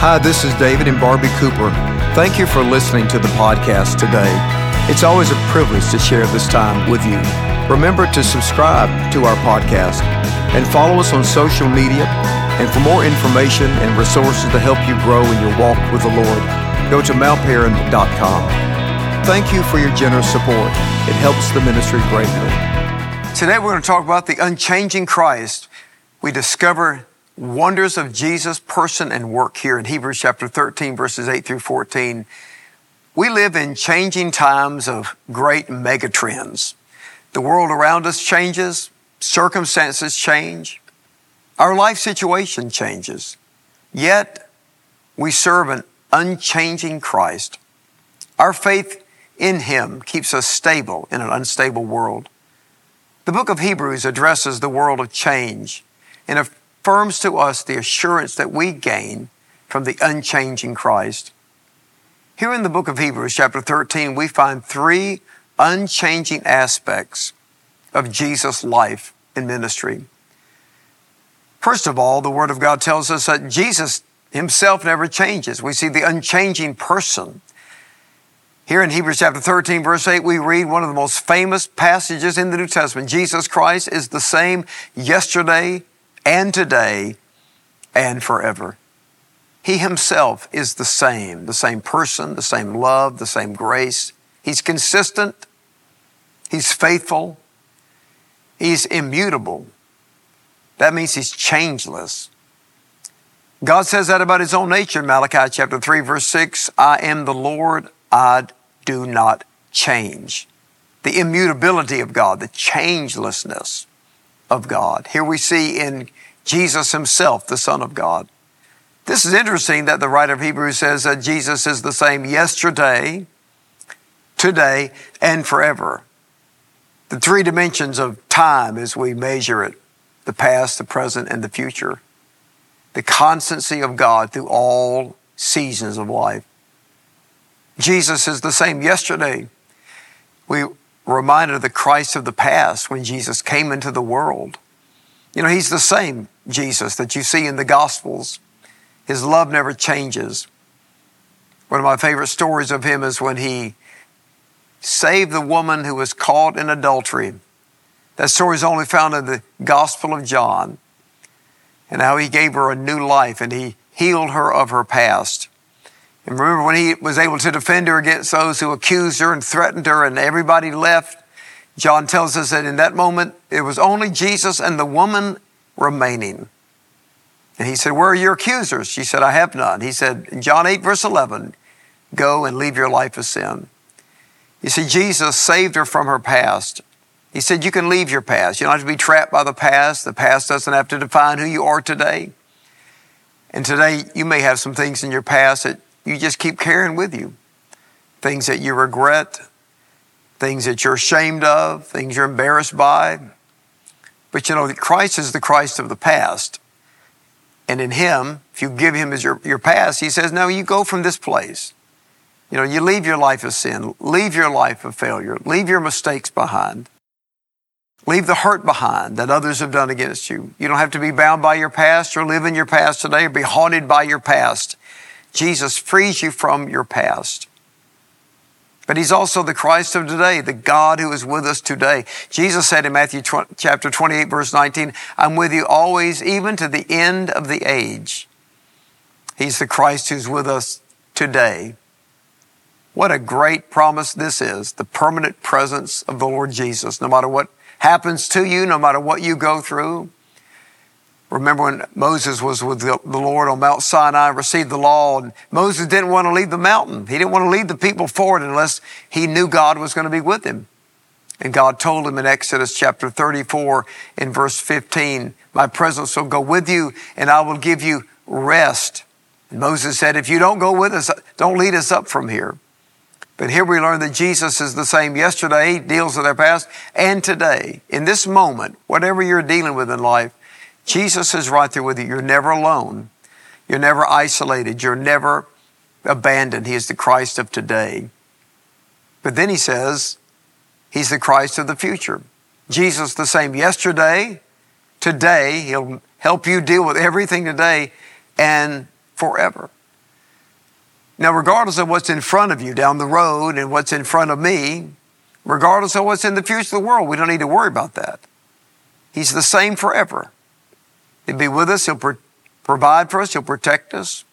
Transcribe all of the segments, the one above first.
Hi, this is David and Barbie Cooper. Thank you for listening to the podcast today. It's always a privilege to share this time with you. Remember to subscribe to our podcast and follow us on social media. And for more information and resources to help you grow in your walk with the Lord, go to mountparan.com. Thank you for your generous support. It helps the ministry greatly. Today we're going to talk about the unchanging Christ. We discover wonders of Jesus' person and work here in Hebrews chapter 13, verses 8 through 14. We live in changing times of great megatrends. The world around us changes, circumstances change, our life situation changes. Yet we serve an unchanging Christ. Our faith in Him keeps us stable in an unstable world. The book of Hebrews addresses the world of change and affirms to us the assurance that we gain from the unchanging Christ. Here in the book of Hebrews, chapter 13, we find three unchanging aspects of Jesus' life and ministry. First of all, the Word of God tells us that Jesus himself never changes. We see the unchanging person. Here in Hebrews chapter 13, verse 8, we read one of the most famous passages in the New Testament. Jesus Christ is the same yesterday, and today and forever. He himself is the same, the same person, the same love, the same grace. He's consistent. He's faithful. He's immutable. That means he's changeless. God says that about his own nature in Malachi chapter 3, verse 6 I am the Lord, I do not change. The immutability of God, the changelessness of God. Here we see in Jesus himself, the Son of God. This is interesting that the writer of Hebrews says that Jesus is the same yesterday, today, and forever. The three dimensions of time as we measure it the past, the present, and the future. The constancy of God through all seasons of life. Jesus is the same yesterday. We reminded of the Christ of the past when Jesus came into the world. You know, he's the same Jesus that you see in the Gospels. His love never changes. One of my favorite stories of him is when he saved the woman who was caught in adultery. That story is only found in the Gospel of John. And how he gave her a new life and he healed her of her past. And remember when he was able to defend her against those who accused her and threatened her and everybody left? John tells us that in that moment, it was only Jesus and the woman remaining. And he said, Where are your accusers? She said, I have none. He said, in John 8, verse 11, Go and leave your life of sin. You see, Jesus saved her from her past. He said, You can leave your past. You don't have to be trapped by the past. The past doesn't have to define who you are today. And today, you may have some things in your past that you just keep carrying with you things that you regret, things that you're ashamed of, things you're embarrassed by. But you know, Christ is the Christ of the past. And in Him, if you give Him as your, your past, He says, No, you go from this place. You know, you leave your life of sin, leave your life of failure, leave your mistakes behind. Leave the hurt behind that others have done against you. You don't have to be bound by your past or live in your past today or be haunted by your past. Jesus frees you from your past. But he's also the Christ of today, the God who is with us today. Jesus said in Matthew chapter 28 verse 19, I'm with you always, even to the end of the age. He's the Christ who's with us today. What a great promise this is, the permanent presence of the Lord Jesus, no matter what happens to you, no matter what you go through. Remember when Moses was with the Lord on Mount Sinai, received the law, and Moses didn't want to leave the mountain. He didn't want to lead the people forward unless he knew God was going to be with him. And God told him in Exodus chapter 34 in verse 15, My presence will go with you and I will give you rest. And Moses said, If you don't go with us, don't lead us up from here. But here we learn that Jesus is the same yesterday, deals with our past, and today. In this moment, whatever you're dealing with in life, Jesus is right there with you. You're never alone. You're never isolated. You're never abandoned. He is the Christ of today. But then he says, He's the Christ of the future. Jesus, the same yesterday, today. He'll help you deal with everything today and forever. Now, regardless of what's in front of you down the road and what's in front of me, regardless of what's in the future of the world, we don't need to worry about that. He's the same forever. He'll be with us, He'll pro- provide for us, He'll protect us.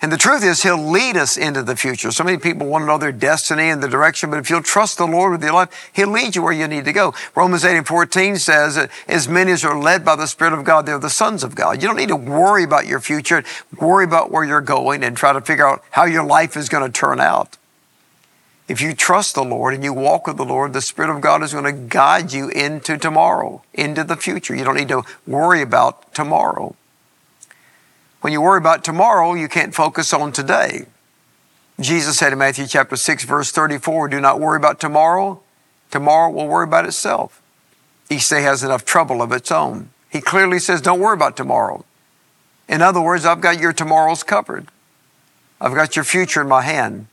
And the truth is, He'll lead us into the future. So many people want to know their destiny and the direction, but if you'll trust the Lord with your life, He'll lead you where you need to go. Romans 8 and 14 says that as many as are led by the Spirit of God, they're the sons of God. You don't need to worry about your future, worry about where you're going and try to figure out how your life is going to turn out. If you trust the Lord and you walk with the Lord, the Spirit of God is going to guide you into tomorrow, into the future. You don't need to worry about tomorrow. When you worry about tomorrow, you can't focus on today. Jesus said in Matthew chapter 6 verse 34, do not worry about tomorrow. Tomorrow will worry about itself. Each day has enough trouble of its own. He clearly says, don't worry about tomorrow. In other words, I've got your tomorrows covered. I've got your future in my hand.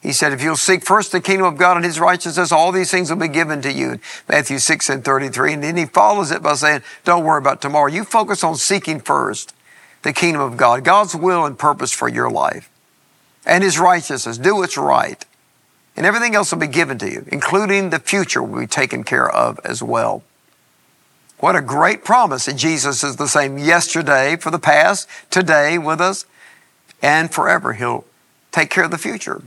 He said, if you'll seek first the kingdom of God and his righteousness, all these things will be given to you. Matthew 6 and 33. And then he follows it by saying, don't worry about tomorrow. You focus on seeking first the kingdom of God, God's will and purpose for your life, and His righteousness. Do what's right. And everything else will be given to you, including the future will be taken care of as well. What a great promise that Jesus is the same yesterday for the past, today with us, and forever. He'll take care of the future.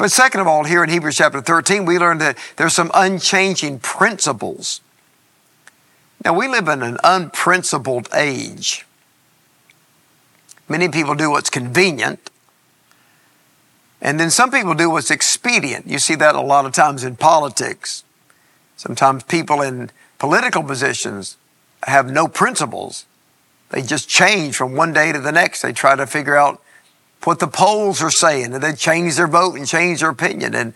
But second of all, here in Hebrews chapter 13, we learn that there's some unchanging principles now, we live in an unprincipled age. Many people do what's convenient, and then some people do what's expedient. You see that a lot of times in politics. Sometimes people in political positions have no principles. They just change from one day to the next. They try to figure out what the polls are saying, and they change their vote and change their opinion. And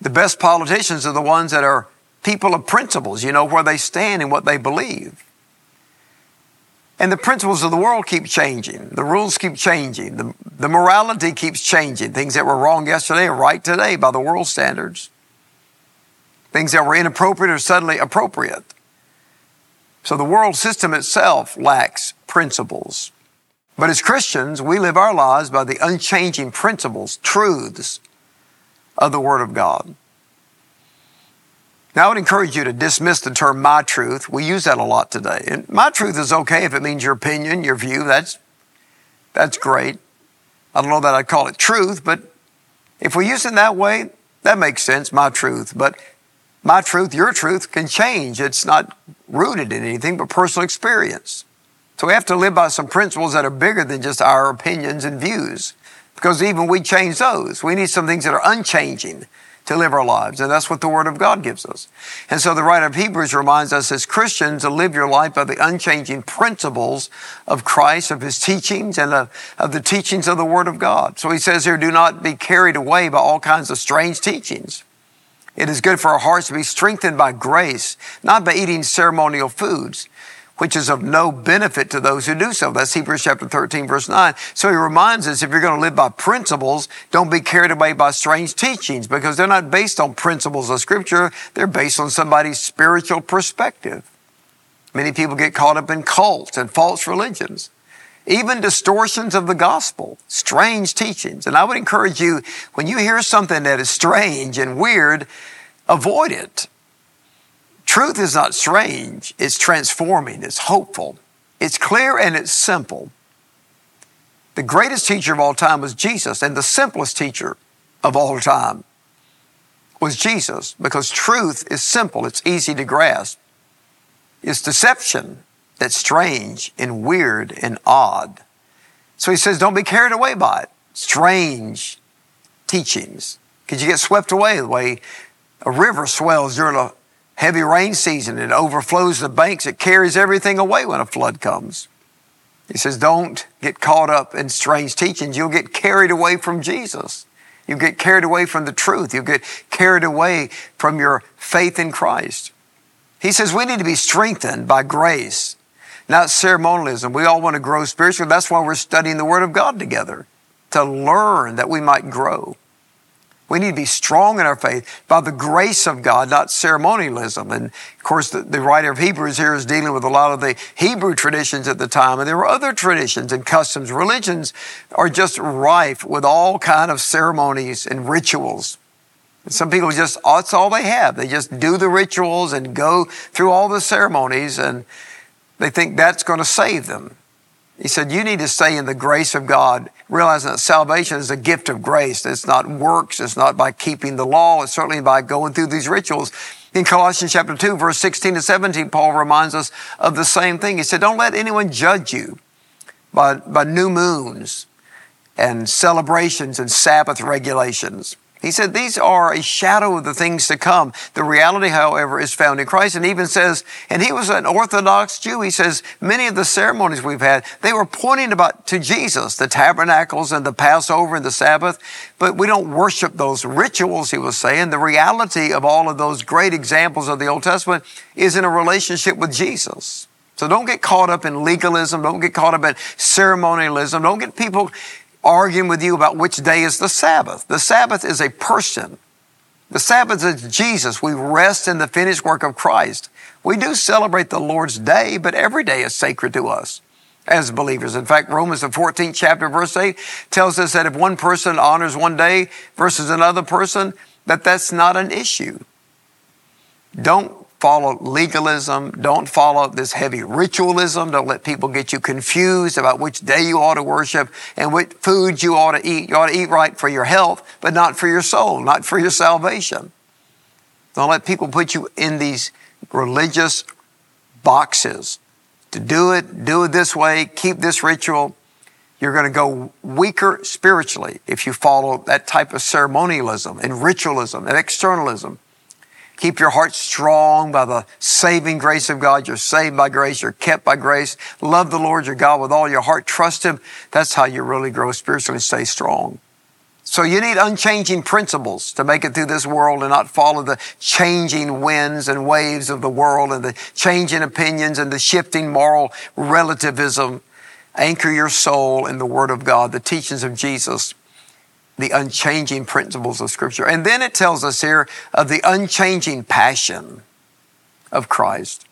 the best politicians are the ones that are people of principles, you know, where they stand and what they believe. And the principles of the world keep changing. The rules keep changing. The, the morality keeps changing. Things that were wrong yesterday are right today by the world standards. Things that were inappropriate are suddenly appropriate. So the world system itself lacks principles. But as Christians, we live our lives by the unchanging principles, truths of the Word of God. Now, I would encourage you to dismiss the term my truth. We use that a lot today. And my truth is okay if it means your opinion, your view. That's, that's great. I don't know that I'd call it truth, but if we use it that way, that makes sense, my truth. But my truth, your truth can change. It's not rooted in anything but personal experience. So we have to live by some principles that are bigger than just our opinions and views. Because even we change those. We need some things that are unchanging to live our lives. And that's what the Word of God gives us. And so the writer of Hebrews reminds us as Christians to live your life by the unchanging principles of Christ, of His teachings, and of, of the teachings of the Word of God. So he says here, do not be carried away by all kinds of strange teachings. It is good for our hearts to be strengthened by grace, not by eating ceremonial foods which is of no benefit to those who do so. That's Hebrews chapter 13 verse 9. So he reminds us if you're going to live by principles, don't be carried away by strange teachings because they're not based on principles of scripture. They're based on somebody's spiritual perspective. Many people get caught up in cults and false religions. Even distortions of the gospel, strange teachings. And I would encourage you, when you hear something that is strange and weird, avoid it. Truth is not strange, it's transforming, it's hopeful, it's clear, and it's simple. The greatest teacher of all time was Jesus, and the simplest teacher of all time was Jesus because truth is simple, it's easy to grasp. It's deception that's strange and weird and odd. So he says, don't be carried away by it. Strange teachings. Because you get swept away the way a river swells during a heavy rain season. It overflows the banks. It carries everything away when a flood comes. He says, don't get caught up in strange teachings. You'll get carried away from Jesus. You'll get carried away from the truth. You'll get carried away from your faith in Christ. He says we need to be strengthened by grace, not ceremonialism. We all want to grow spiritually. That's why we're studying the Word of God together, to learn that we might grow. We need to be strong in our faith by the grace of God, not ceremonialism. And of course, the, the, writer of Hebrews here is dealing with a lot of the Hebrew traditions at the time. And there were other traditions and customs. Religions are just rife with all kind of ceremonies and rituals. And some people just, that's all they have. They just do the rituals and go through all the ceremonies and they think that's going to save them. He said, You need to stay in the grace of God, realizing that salvation is a gift of grace. It's not works. It's not by keeping the law. It's certainly by going through these rituals. In Colossians chapter 2, verse 16 to 17, Paul reminds us of the same thing. He said, Don't let anyone judge you by, by new moons and celebrations and Sabbath regulations he said these are a shadow of the things to come. The reality, however, is found in Christ. And even says, and he was an Orthodox Jew. He says many of the ceremonies we've had, they were pointing about to Jesus, the tabernacles and the Passover and the Sabbath. But we don't worship those rituals, he was saying. The reality of all of those great examples of the Old Testament is in a relationship with Jesus. So don't get caught up in legalism. Don't get caught up in ceremonialism. Don't get people arguing with you about which day is the Sabbath. The Sabbath is a person. The Sabbath is Jesus. We rest in the finished work of Christ. We do celebrate the Lord's day, but every day is sacred to us as believers. In fact, Romans, the 14th chapter, verse 8, tells us that if one person honors one day versus another person, that that's not an issue. Don't follow legalism. Don't follow this heavy ritualism. Don't let people get you confused about which day you ought to worship and what foods you ought to eat. You ought to eat right for your health, but not for your soul, not for your salvation. Don't let people put you in these religious boxes. To do it, do it this way, keep this ritual. You're going to go weaker spiritually if you follow that type of ceremonialism and ritualism and externalism. Keep your heart strong by the saving grace of God. You're saved by grace. You're kept by grace. Love the Lord your God with all your heart. Trust Him. That's how you really grow spiritually and stay strong. So you need unchanging principles to make it through this world and not follow the changing winds and waves of the world and the changing opinions and the shifting moral relativism. Anchor your soul in the Word of God, the teachings of Jesus the unchanging principles of Scripture. And then it tells us here of the unchanging passion of Christ.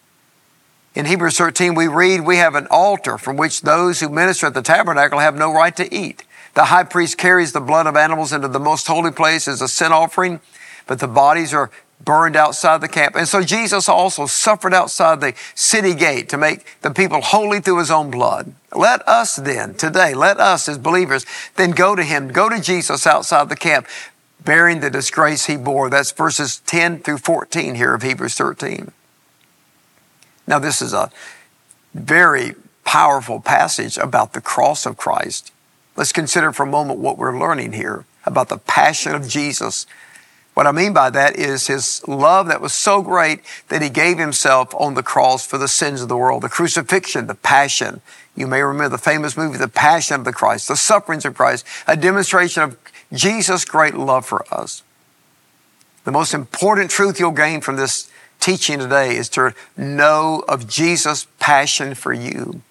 In Hebrews 13, we read, We have an altar from which those who minister at the tabernacle have no right to eat. The high priest carries the blood of animals into the most holy place as a sin offering, but the bodies are burned outside the camp. And so Jesus also suffered outside the city gate to make the people holy through his own blood. Let us then, today, let us as believers then go to him, go to Jesus outside the camp, bearing the disgrace he bore. That's verses 10 through 14 here of Hebrews 13. Now, this is a very powerful passage about the cross of Christ. Let's consider for a moment what we're learning here about the passion of Jesus what I mean by that is his love that was so great that he gave himself on the cross for the sins of the world. The crucifixion, the passion. You may remember the famous movie, The Passion of the Christ, the sufferings of Christ, a demonstration of Jesus' great love for us. The most important truth you'll gain from this teaching today is to know of Jesus' passion for you.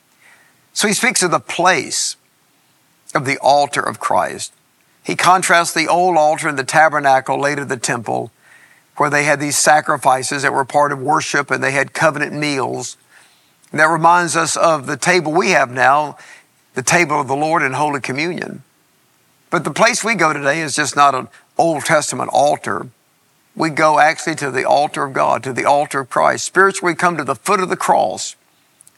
So he speaks of the place of the altar of Christ. He contrasts the old altar and the tabernacle, later the temple, where they had these sacrifices that were part of worship and they had covenant meals. And that reminds us of the table we have now, the table of the Lord in Holy Communion. But the place we go today is just not an Old Testament altar. We go actually to the altar of God, to the altar of Christ. Spiritually, we come to the foot of the cross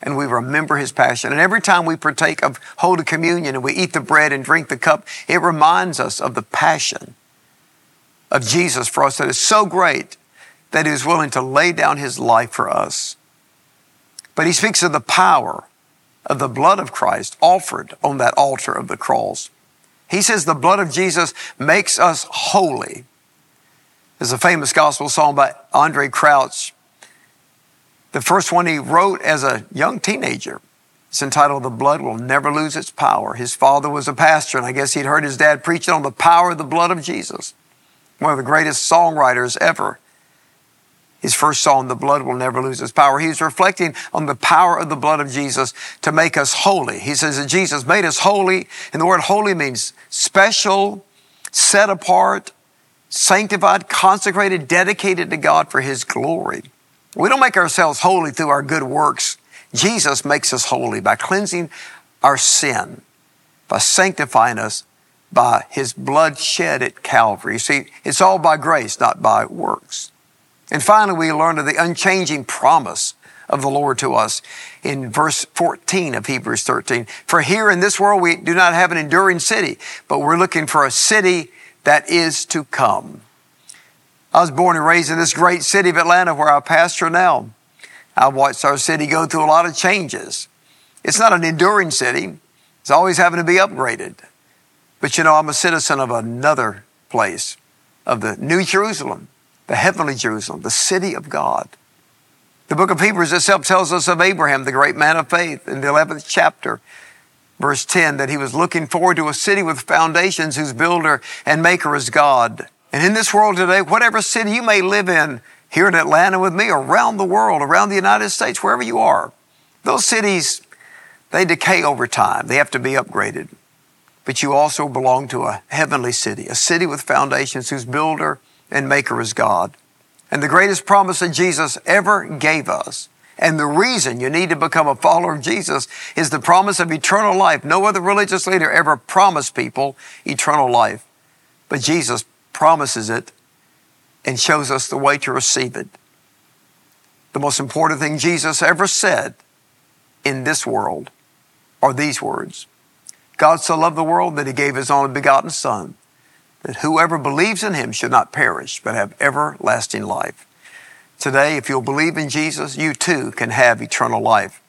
and we remember his passion. And every time we partake of Holy Communion and we eat the bread and drink the cup, it reminds us of the passion of Jesus for us that is so great that he is willing to lay down his life for us. But he speaks of the power of the blood of Christ offered on that altar of the cross. He says the blood of Jesus makes us holy. There's a famous gospel song by Andraé Crouch the first one he wrote as a young teenager. It's entitled The Blood Will Never Lose Its Power. His father was a pastor, and I guess he'd heard his dad preaching on the power of the blood of Jesus. One of the greatest songwriters ever. His first song, The Blood Will Never Lose Its Power. He's reflecting on the power of the blood of Jesus to make us holy. He says that Jesus made us holy, and the word holy means special, set apart, sanctified, consecrated, dedicated to God for His glory. We don't make ourselves holy through our good works. Jesus makes us holy by cleansing our sin, by sanctifying us by His blood shed at Calvary. You see, it's all by grace, not by works. And finally, we learn of the unchanging promise of the Lord to us in verse 14 of Hebrews 13. For here in this world we do not have an enduring city, but we're looking for a city that is to come. I was born and raised in this great city of Atlanta where I pastor now. I've watched our city go through a lot of changes. It's not an enduring city. It's always having to be upgraded. But you know, I'm a citizen of another place, of the New Jerusalem, the heavenly Jerusalem, the city of God. The book of Hebrews itself tells us of Abraham, the great man of faith, in the 11th chapter, verse 10, that he was looking forward to a city with foundations whose builder and maker is God. And in this world today, whatever city you may live in, here in Atlanta with me, around the world, around the United States, wherever you are, those cities, they decay over time. They have to be upgraded. But you also belong to a heavenly city, a city with foundations whose builder and maker is God. And the greatest promise that Jesus ever gave us and the reason you need to become a follower of Jesus is the promise of eternal life. No other religious leader ever promised people eternal life, but Jesus promises it and shows us the way to receive it. The most important thing Jesus ever said in this world are these words God so loved the world that he gave his only begotten Son, that whoever believes in him should not perish, but have everlasting life. Today, if you'll believe in Jesus, you too can have eternal life.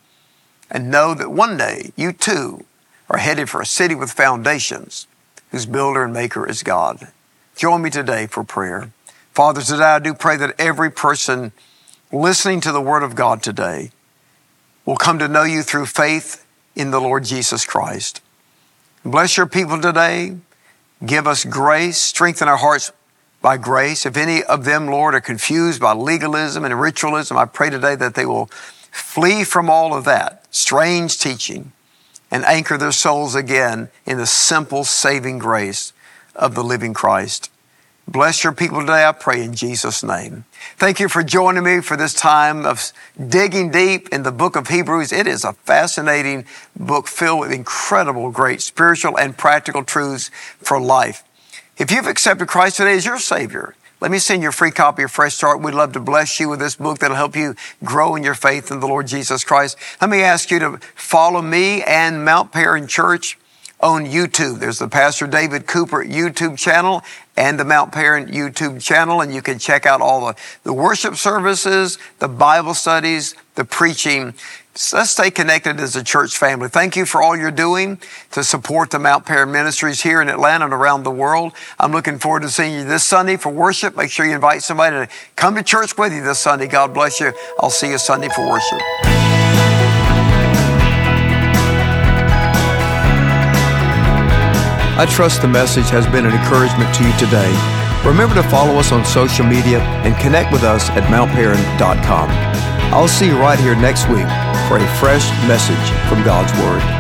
And know that one day you too are headed for a city with foundations whose builder and maker is God. Join me today for prayer. Father, today I do pray that every person listening to the Word of God today will come to know you through faith in the Lord Jesus Christ. Bless your people today. Give us grace, strengthen our hearts by grace. If any of them, Lord, are confused by legalism and ritualism, I pray today that they will flee from all of that strange teaching and anchor their souls again in the simple saving grace of the living Christ. Bless your people today, I pray in Jesus' name. Thank you for joining me for this time of digging deep in the book of Hebrews. It is a fascinating book filled with incredible, great spiritual and practical truths for life. If you've accepted Christ today as your Savior, let me send you a free copy of Fresh Start. We'd love to bless you with this book that'll help you grow in your faith in the Lord Jesus Christ. Let me ask you to follow me and Mount Paran Church on YouTube. There's the Pastor David Cooper YouTube channel and the Mount Paran YouTube channel, and you can check out all the, the worship services, the Bible studies, the preaching. So let's stay connected as a church family. Thank you for all you're doing to support the Mount Paran ministries here in Atlanta and around the world. I'm looking forward to seeing you this Sunday for worship. Make sure you invite somebody to come to church with you this Sunday. God bless you. I'll see you Sunday for worship. I trust the message has been an encouragement to you today. Remember to follow us on social media and connect with us at mountparan.com. I'll see you right here next week for a fresh message from God's Word.